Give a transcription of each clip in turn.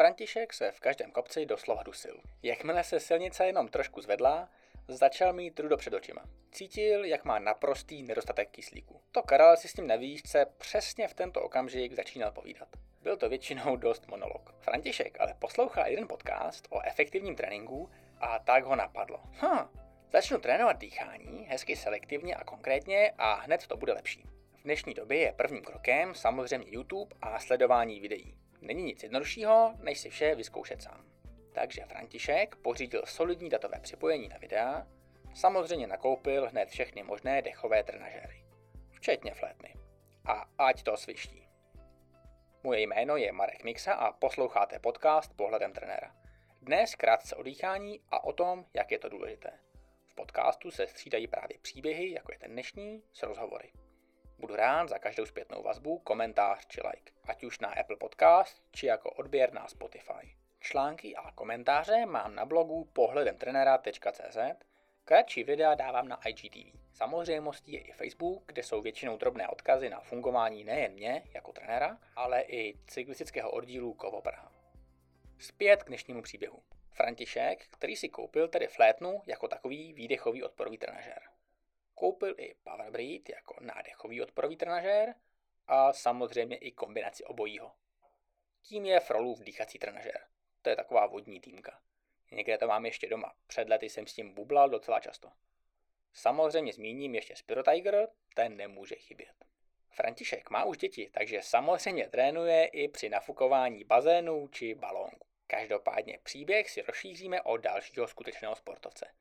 František se v každém kopci doslova dusil. Jakmile se silnice jenom trošku zvedla, začal mít trudo před očima. Cítil, jak má naprostý nedostatek kyslíku. To Karel si s tím na výšce přesně v tento okamžik začínal povídat. Byl to většinou dost monolog. František ale poslouchal jeden podcast o efektivním tréninku a tak ho napadlo. Hm, začnu trénovat dýchání, hezky selektivně a konkrétně a hned to bude lepší. V dnešní době je prvním krokem samozřejmě YouTube a sledování videí. Není nic jednoduššího, než si vše vyzkoušet sám. Takže František pořídil solidní datové připojení na videa, samozřejmě nakoupil hned všechny možné dechové trenažéry, včetně flétny. A ať to sviští. Moje jméno je Marek Mixa a posloucháte podcast Pohledem trenéra. Dnes krátce o dýchání a o tom, jak je to důležité. V podcastu se střídají právě příběhy, jako je ten dnešní, s rozhovory. Budu rád za každou zpětnou vazbu, komentář či like, ať už na Apple Podcast, či jako odběr na Spotify. Články a komentáře mám na blogu pohledemtrenera.cz, kratší videa dávám na IGTV. Samozřejmostí je i Facebook, kde jsou většinou drobné odkazy na fungování nejen mě jako trenéra, ale i cyklistického oddílu Kovo Praha. Zpět k dnešnímu příběhu. František, který si koupil tedy flétnu jako takový výdechový odporový trenažér. Koupil i Powerbreed jako nádechový odporový trenažér a samozřejmě i kombinaci obojího. Tím je Frolův dýchací trenažér. To je taková vodní týmka. Někde to mám ještě doma. Před lety jsem s tím bublal docela často. Samozřejmě zmíním ještě Spiro Tiger, ten nemůže chybět. František má už děti, takže samozřejmě trénuje i při nafukování bazénů či balónku. Každopádně příběh si rozšíříme o dalšího skutečného sportovce.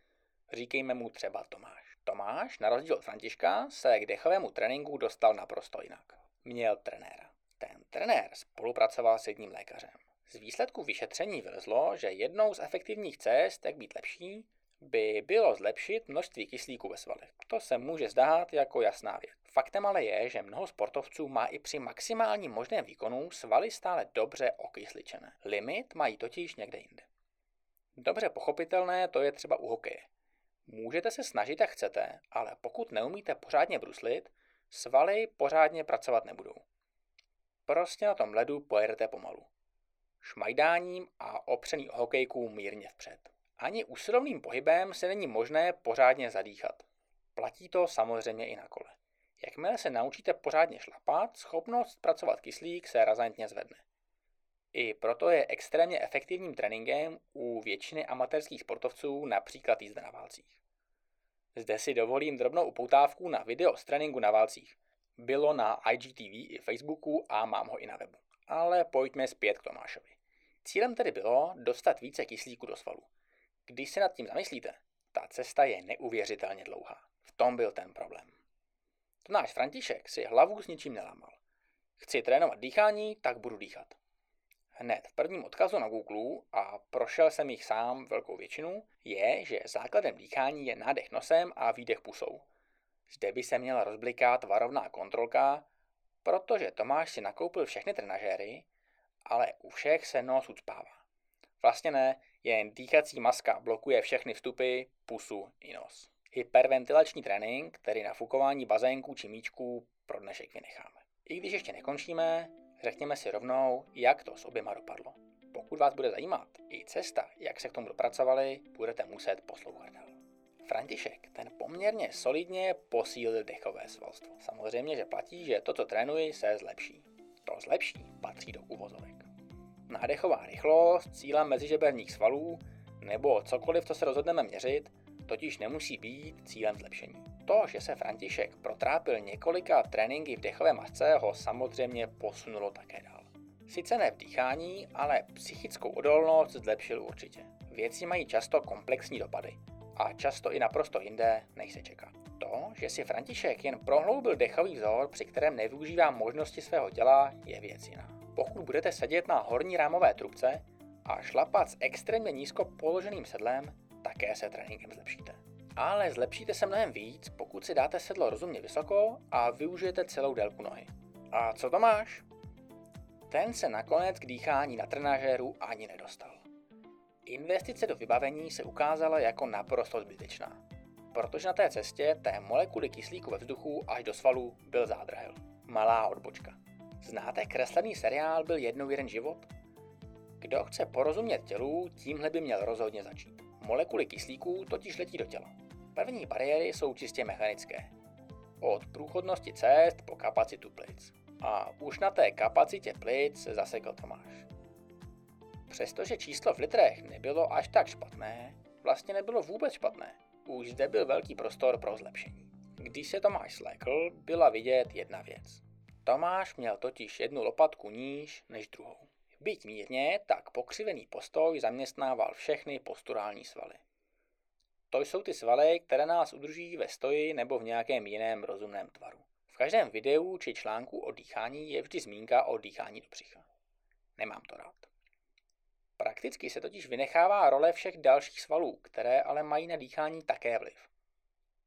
Říkejme mu třeba Tomáš. Tomáš, na rozdíl od Františka, se k dechovému tréninku dostal naprosto jinak. Měl trenéra. Ten trenér spolupracoval s jedním lékařem. Z výsledku vyšetření vylezlo, že jednou z efektivních cest, jak být lepší, by bylo zlepšit množství kyslíku ve svalech. To se může zdát jako jasná věc. Faktem ale je, že mnoho sportovců má i při maximálním možném výkonu svaly stále dobře okysličené. Limit mají totiž někde jinde. Dobře pochopitelné to je třeba u hokeje. Můžete se snažit, jak chcete, ale pokud neumíte pořádně bruslit, svaly pořádně pracovat nebudou. Prostě na tom ledu pojedete pomalu šmajdáním a opřený o hokejku mírně vpřed. Ani usilovným pohybem se není možné pořádně zadýchat. Platí to samozřejmě i na kole. Jakmile se naučíte pořádně šlapat, schopnost pracovat kyslík se razantně zvedne. I proto je extrémně efektivním tréninkem u většiny amatérských sportovců například jízda na válcích. Zde si dovolím drobnou upoutávku na video z tréninku na válcích. Bylo na IGTV i Facebooku a mám ho i na webu. Ale pojďme zpět k Tomášovi. Cílem tedy bylo dostat více kyslíku do svalu. Když se nad tím zamyslíte, ta cesta je neuvěřitelně dlouhá. V tom byl ten problém. To náš František si hlavu s ničím nelámal. Chci trénovat dýchání, tak budu dýchat. Hned v prvním odkazu na Google, a prošel jsem jich sám velkou většinu, je, že základem dýchání je nádech nosem a výdech pusou. Zde by se měla rozblikat varovná kontrolka, protože Tomáš si nakoupil všechny trenažéry, ale u všech se nos ucpává. Vlastně ne, jen dýchací maska blokuje všechny vstupy, pusu i nos. Hyperventilační trénink, tedy nafukování bazénku či míčků, pro dnešek vynecháme. I když ještě nekončíme, řekněme si rovnou, jak to s oběma dopadlo. Pokud vás bude zajímat i cesta, jak se k tomu dopracovali, budete muset poslouchat dál. František ten poměrně solidně posílil dechové svalstvo. Samozřejmě, že platí, že to, co trénuji, se zlepší. To zlepší patří do uvozovek. Nádechová rychlost, cílem mezižeberních svalů nebo cokoliv, co se rozhodneme měřit, totiž nemusí být cílem zlepšení. To, že se František protrápil několika tréninky v dechové masce, ho samozřejmě posunulo také dál. Sice ne v dýchání, ale psychickou odolnost zlepšil určitě. Věci mají často komplexní dopady a často i naprosto jinde, než se čeká. To, že si František jen prohloubil dechový vzor, při kterém nevyužívá možnosti svého těla, je věc jiná. Pokud budete sedět na horní rámové trubce a šlapat s extrémně nízko položeným sedlem, také se tréninkem zlepšíte. Ale zlepšíte se mnohem víc, pokud si dáte sedlo rozumně vysoko a využijete celou délku nohy. A co to máš? Ten se nakonec k dýchání na trenažéru ani nedostal. Investice do vybavení se ukázala jako naprosto zbytečná, protože na té cestě té molekuly kyslíku ve vzduchu až do svalu byl zádrhel. Malá odbočka. Znáte kreslený seriál Byl jednou jeden život? Kdo chce porozumět tělu, tímhle by měl rozhodně začít. Molekuly kyslíků totiž letí do těla. První bariéry jsou čistě mechanické. Od průchodnosti cest po kapacitu plic. A už na té kapacitě plic se zasekl Tomáš. Přestože číslo v litrech nebylo až tak špatné, vlastně nebylo vůbec špatné. Už zde byl velký prostor pro zlepšení. Když se Tomáš slékl, byla vidět jedna věc. Tomáš měl totiž jednu lopatku níž než druhou. Byť mírně, tak pokřivený postoj zaměstnával všechny posturální svaly. To jsou ty svaly, které nás udrží ve stoji nebo v nějakém jiném rozumném tvaru. V každém videu či článku o dýchání je vždy zmínka o dýchání do břicha. Nemám to rád. Prakticky se totiž vynechává role všech dalších svalů, které ale mají na dýchání také vliv.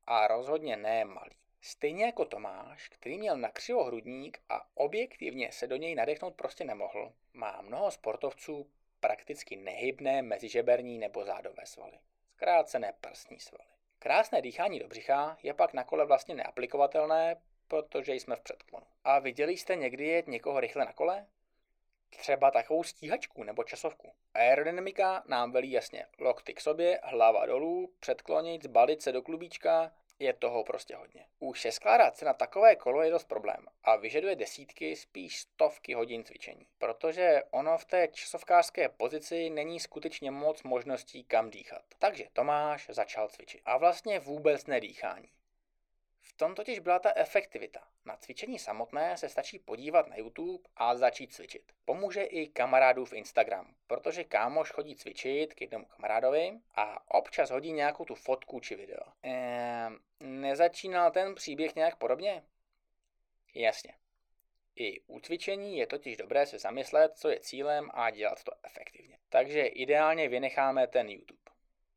A rozhodně ne malý. Stejně jako Tomáš, který měl na hrudník a objektivně se do něj nadechnout prostě nemohl, má mnoho sportovců prakticky nehybné mezižeberní nebo zádové svaly. Zkrácené prsní svaly. Krásné dýchání do břicha je pak na kole vlastně neaplikovatelné, protože jsme v předklonu. A viděli jste někdy jet někoho rychle na kole? Třeba takovou stíhačku nebo časovku. Aerodynamika nám velí jasně lokty k sobě, hlava dolů, předklonit, zbalit se do klubíčka, je toho prostě hodně. Se skládat se na takové kolo je dost problém a vyžaduje desítky, spíš stovky hodin cvičení. Protože ono v té časovkářské pozici není skutečně moc možností kam dýchat. Takže Tomáš začal cvičit. A vlastně vůbec nedýchání. V tom totiž byla ta efektivita. Na cvičení samotné se stačí podívat na YouTube a začít cvičit. Pomůže i kamarádův Instagram, protože kámoš chodí cvičit k jednomu kamarádovi a občas hodí nějakou tu fotku či video. Ehm, nezačínal ten příběh nějak podobně? Jasně. I u cvičení je totiž dobré se zamyslet, co je cílem a dělat to efektivně. Takže ideálně vynecháme ten YouTube.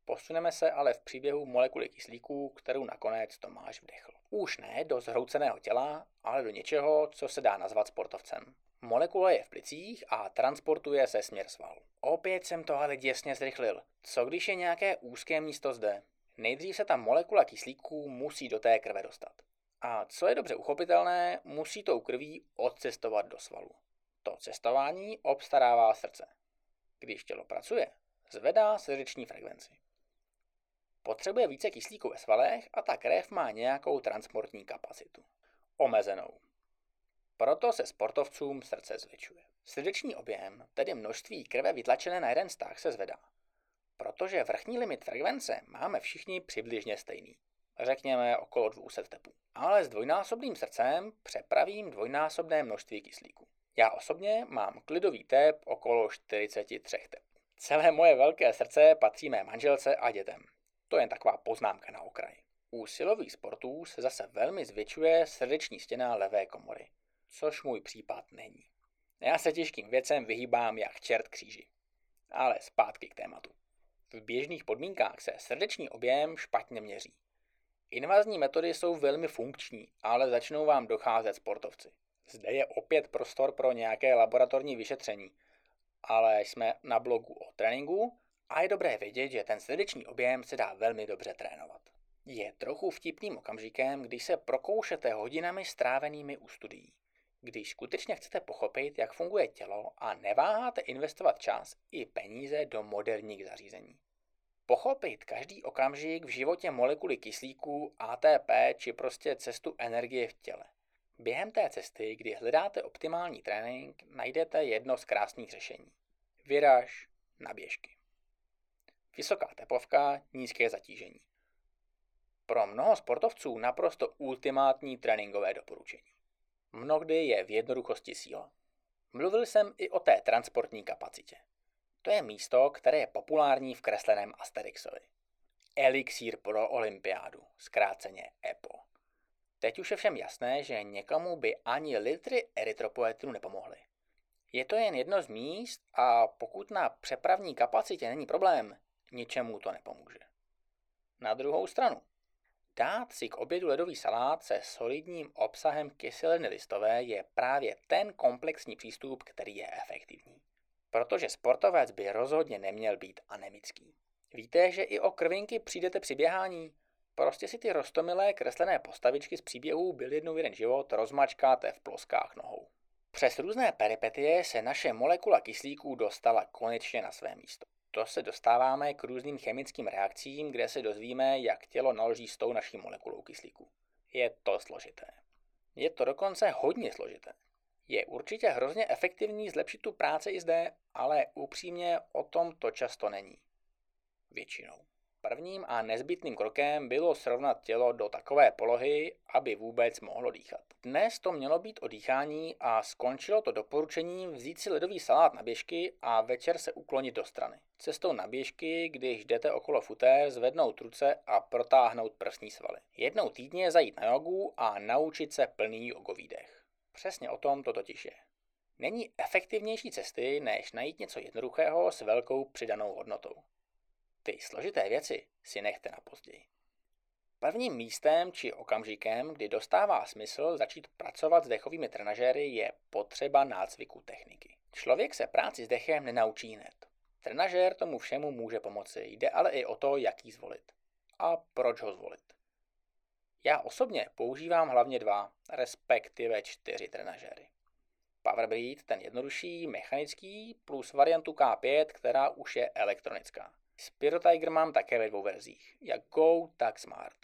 Posuneme se ale v příběhu molekuly kyslíků, kterou nakonec Tomáš vdechl. Už ne do zhrouceného těla, ale do něčeho, co se dá nazvat sportovcem. Molekula je v plicích a transportuje se směr sval. Opět jsem to ale děsně zrychlil. Co když je nějaké úzké místo zde? Nejdřív se ta molekula kyslíků musí do té krve dostat. A co je dobře uchopitelné, musí tou krví odcestovat do svalu. To cestování obstarává srdce. Když tělo pracuje, zvedá srdeční frekvenci. Potřebuje více kyslíku ve svalech a ta krev má nějakou transportní kapacitu. Omezenou. Proto se sportovcům srdce zvětšuje. Srdeční objem, tedy množství krve vytlačené na jeden stah, se zvedá. Protože vrchní limit frekvence máme všichni přibližně stejný. Řekněme okolo 200 tepů. Ale s dvojnásobným srdcem přepravím dvojnásobné množství kyslíku. Já osobně mám klidový tep okolo 43 tepů. Celé moje velké srdce patří mé manželce a dětem. To je taková poznámka na okraji. U silových sportů se zase velmi zvětšuje srdeční stěna levé komory, což můj případ není. Já se těžkým věcem vyhýbám jak čert kříži. Ale zpátky k tématu. V běžných podmínkách se srdeční objem špatně měří. Invazní metody jsou velmi funkční, ale začnou vám docházet sportovci. Zde je opět prostor pro nějaké laboratorní vyšetření, ale jsme na blogu o tréninku a je dobré vědět, že ten srdeční objem se dá velmi dobře trénovat. Je trochu vtipným okamžikem, když se prokoušete hodinami strávenými u studií. Když skutečně chcete pochopit, jak funguje tělo a neváháte investovat čas i peníze do moderních zařízení. Pochopit každý okamžik v životě molekuly kyslíků, ATP či prostě cestu energie v těle. Během té cesty, kdy hledáte optimální trénink, najdete jedno z krásných řešení. Vyraž na běžky. Vysoká tepovka, nízké zatížení. Pro mnoho sportovců naprosto ultimátní tréninkové doporučení. Mnohdy je v jednoduchosti síla. Mluvil jsem i o té transportní kapacitě. To je místo, které je populární v kresleném Asterixovi. Elixír pro olympiádu, zkráceně EPO. Teď už je všem jasné, že někomu by ani litry erytropoetinu nepomohly. Je to jen jedno z míst a pokud na přepravní kapacitě není problém, ničemu to nepomůže. Na druhou stranu, dát si k obědu ledový salát se solidním obsahem kyseliny listové je právě ten komplexní přístup, který je efektivní. Protože sportovec by rozhodně neměl být anemický. Víte, že i o krvinky přijdete při běhání? Prostě si ty rostomilé kreslené postavičky z příběhů byl jednou jeden život rozmačkáte v ploskách nohou. Přes různé peripetie se naše molekula kyslíku dostala konečně na své místo. To se dostáváme k různým chemickým reakcím, kde se dozvíme, jak tělo naloží s tou naší molekulou kyslíku. Je to složité. Je to dokonce hodně složité. Je určitě hrozně efektivní zlepšit tu práci i zde, ale upřímně o tom to často není. Většinou. Prvním a nezbytným krokem bylo srovnat tělo do takové polohy, aby vůbec mohlo dýchat. Dnes to mělo být o dýchání a skončilo to doporučením vzít si ledový salát na běžky a večer se uklonit do strany. Cestou na běžky, když jdete okolo futé, zvednout ruce a protáhnout prsní svaly. Jednou týdně zajít na jogu a naučit se plný jogový dech. Přesně o tom to totiž je. Není efektivnější cesty, než najít něco jednoduchého s velkou přidanou hodnotou. Ty složité věci si nechte na později. Prvním místem či okamžikem, kdy dostává smysl začít pracovat s dechovými trenažéry, je potřeba nácviku techniky. Člověk se práci s dechem nenaučí hned. Trenažér tomu všemu může pomoci, jde ale i o to, jaký zvolit. A proč ho zvolit. Já osobně používám hlavně dva, respektive čtyři trenažéry. Powerbreed, ten jednodušší, mechanický, plus variantu K5, která už je elektronická. Spiro Tiger mám také ve dvou verzích, jak Go, tak Smart.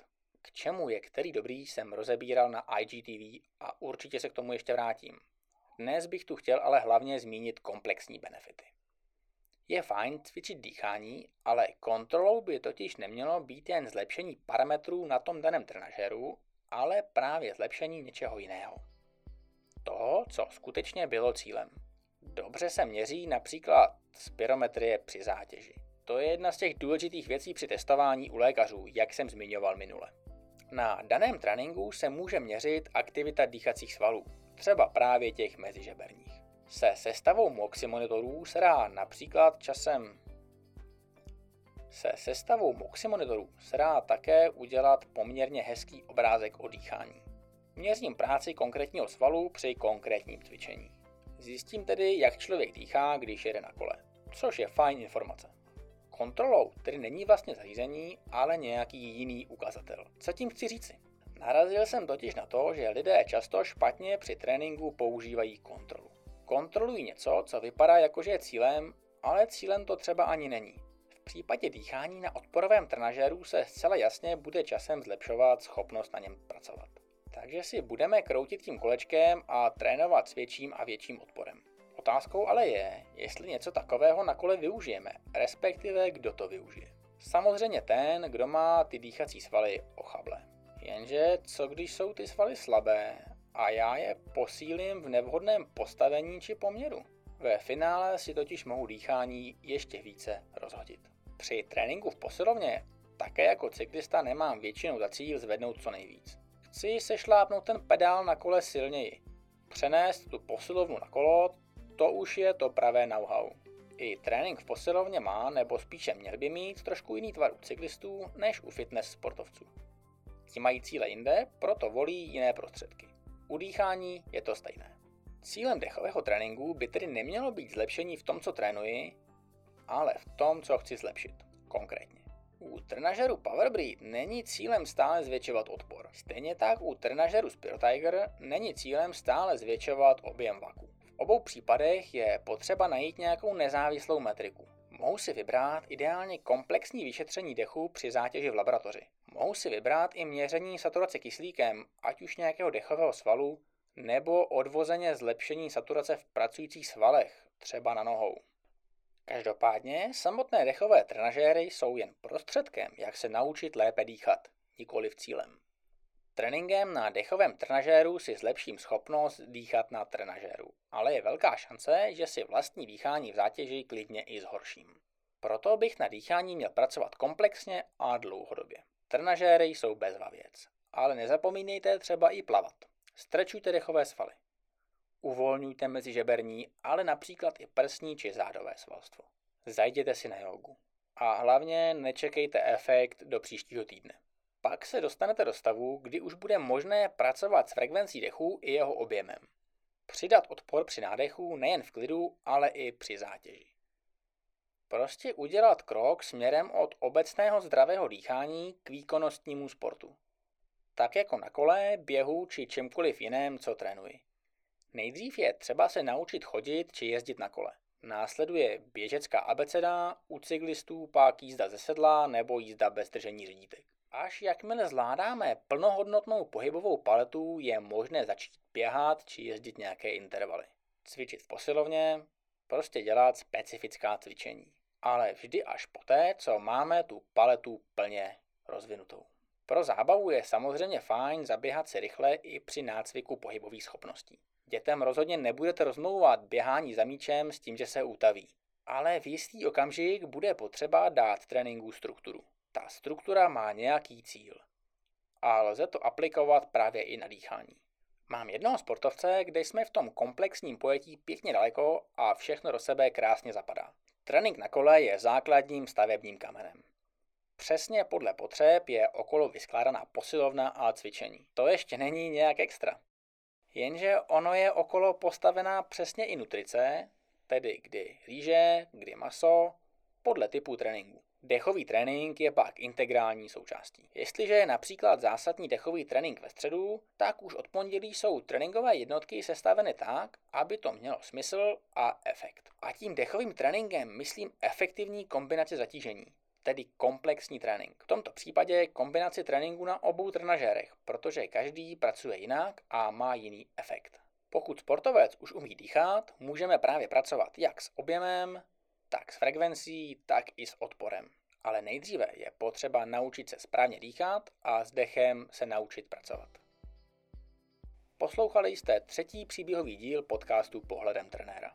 K čemu je který dobrý jsem rozebíral na IGTV a určitě se k tomu ještě vrátím. Dnes bych tu chtěl ale hlavně zmínit komplexní benefity. Je fajn cvičit dýchání, ale kontrolou by totiž nemělo být jen zlepšení parametrů na tom daném trenažéru, ale právě zlepšení něčeho jiného. Toho, co skutečně bylo cílem. Dobře se měří například spirometrie při zátěži. To je jedna z těch důležitých věcí při testování u lékařů, jak jsem zmiňoval minule. Na daném tréninku se může měřit aktivita dýchacích svalů, třeba právě těch mezižeberních. Se sestavou MOXy monitorů se dá například časem se sestavou MOXy monitorů se dá také udělat poměrně hezký obrázek o dýchání. Měřím práci konkrétního svalu při konkrétním cvičení. Zjistím tedy, jak člověk dýchá, když jede na kole, což je fajn informace. Kontrolou tedy není vlastně zařízení, ale nějaký jiný ukazatel. Co tím chci říci? Narazil jsem totiž na to, že lidé často špatně při tréninku používají kontrolu. Kontrolují něco, co vypadá jako že je cílem, ale cílem to třeba ani není. V případě dýchání na odporovém trenažéru se zcela jasně bude časem zlepšovat schopnost na něm pracovat. Takže si budeme kroutit tím kolečkem a trénovat s větším a větším odporem. Otázkou ale je, jestli něco takového na kole využijeme, respektive kdo to využije. Samozřejmě ten, kdo má ty dýchací svaly ochable. Jenže co když jsou ty svaly slabé a já je posílím v nevhodném postavení či poměru? Ve finále si totiž mohu dýchání ještě více rozhodit. Při tréninku v posilovně také jako cyklista nemám většinou za cíl zvednout co nejvíc. Chci se šlápnout ten pedál na kole silněji, přenést tu posilovnu na kolo, to už je to pravé know-how. I trénink v posilovně má, nebo spíše měl by mít trošku jiný tvar u cyklistů než u fitness sportovců. Ti mají cíle jinde, proto volí jiné prostředky. U dýchání je to stejné. Cílem dechového tréninku by tedy nemělo být zlepšení v tom, co trénuji, ale v tom, co chci zlepšit, konkrétně. U trenažeru Powerbreed není cílem stále zvětšovat odpor. Stejně tak u trenažeru Spiro Tiger není cílem stále zvětšovat objem vaku obou případech je potřeba najít nějakou nezávislou metriku. Mohu si vybrat ideálně komplexní vyšetření dechu při zátěži v laboratoři. Mohu si vybrat i měření saturace kyslíkem, ať už nějakého dechového svalu, nebo odvozeně zlepšení saturace v pracujících svalech, třeba na nohou. Každopádně samotné dechové trenažéry jsou jen prostředkem, jak se naučit lépe dýchat, nikoli v cílem. Tréninkem na dechovém trenažéru si zlepším schopnost dýchat na trenažéru, ale je velká šance, že si vlastní dýchání v zátěži klidně i zhorším. Proto bych na dýchání měl pracovat komplexně a dlouhodobě. Trenažéry jsou bezva věc, ale nezapomínejte třeba i plavat. Strečujte dechové svaly. Uvolňujte mezi žeberní, ale například i prsní či zádové svalstvo. Zajděte si na jogu. A hlavně nečekejte efekt do příštího týdne. Pak se dostanete do stavu, kdy už bude možné pracovat s frekvencí dechu i jeho objemem. Přidat odpor při nádechu nejen v klidu, ale i při zátěži. Prostě udělat krok směrem od obecného zdravého dýchání k výkonnostnímu sportu. Tak jako na kole, běhu či čemkoliv jiném, co trénuji. Nejdřív je třeba se naučit chodit či jezdit na kole. Následuje běžecká abeceda, u cyklistů pak jízda ze sedla nebo jízda bez držení řídítek. Až jakmile zvládáme plnohodnotnou pohybovou paletu, je možné začít běhat či jezdit nějaké intervaly. Cvičit v posilovně, prostě dělat specifická cvičení. Ale vždy až poté, co máme tu paletu plně rozvinutou. Pro zábavu je samozřejmě fajn zaběhat si rychle i při nácviku pohybových schopností. Dětem rozhodně nebudete rozmlouvat běhání za míčem s tím, že se utaví. Ale v jistý okamžik bude potřeba dát tréninku strukturu. Ta struktura má nějaký cíl. A lze to aplikovat právě i na dýchání. Mám jednoho sportovce, kde jsme v tom komplexním pojetí pěkně daleko a všechno do sebe krásně zapadá. Trénink na kole je základním stavebním kamenem. Přesně podle potřeb je okolo vyskládaná posilovna a cvičení. To ještě není nějak extra. Jenže ono je okolo postavená přesně i nutrice, tedy kdy rýže, kdy maso, podle typu tréninku. Dechový trénink je pak integrální součástí. Jestliže je například zásadní dechový trénink ve středu, tak už od pondělí jsou tréninkové jednotky sestaveny tak, aby to mělo smysl a efekt. A tím dechovým tréninkem myslím efektivní kombinaci zatížení tedy komplexní trénink. V tomto případě kombinaci tréninku na obou trenažérech, protože každý pracuje jinak a má jiný efekt. Pokud sportovec už umí dýchat, můžeme právě pracovat jak s objemem, tak s frekvencí, tak i s odporem. Ale nejdříve je potřeba naučit se správně dýchat a s dechem se naučit pracovat. Poslouchali jste třetí příběhový díl podcastu Pohledem trenéra.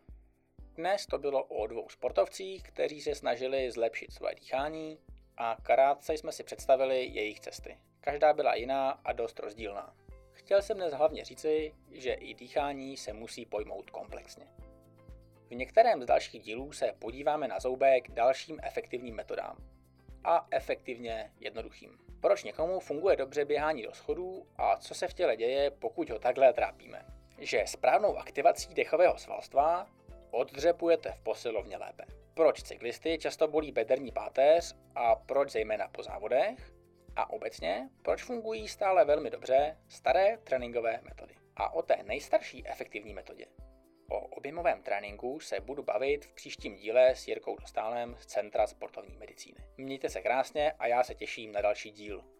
Dnes to bylo o dvou sportovcích, kteří se snažili zlepšit své dýchání a krátce jsme si představili jejich cesty. Každá byla jiná a dost rozdílná. Chtěl jsem dnes hlavně říci, že i dýchání se musí pojmout komplexně. V některém z dalších dílů se podíváme na zoubek dalším efektivním metodám. A efektivně jednoduchým. Proč někomu funguje dobře běhání do schodů a co se v těle děje, pokud ho takhle trápíme. Že správnou aktivací dechového svalstva oddřepujete v posilovně lépe. Proč cyklisty často bolí bederní páteř a proč zejména po závodech? A obecně, proč fungují stále velmi dobře staré tréninkové metody? A o té nejstarší efektivní metodě. O objemovém tréninku se budu bavit v příštím díle s Jirkou Dostálem z Centra sportovní medicíny. Mějte se krásně a já se těším na další díl.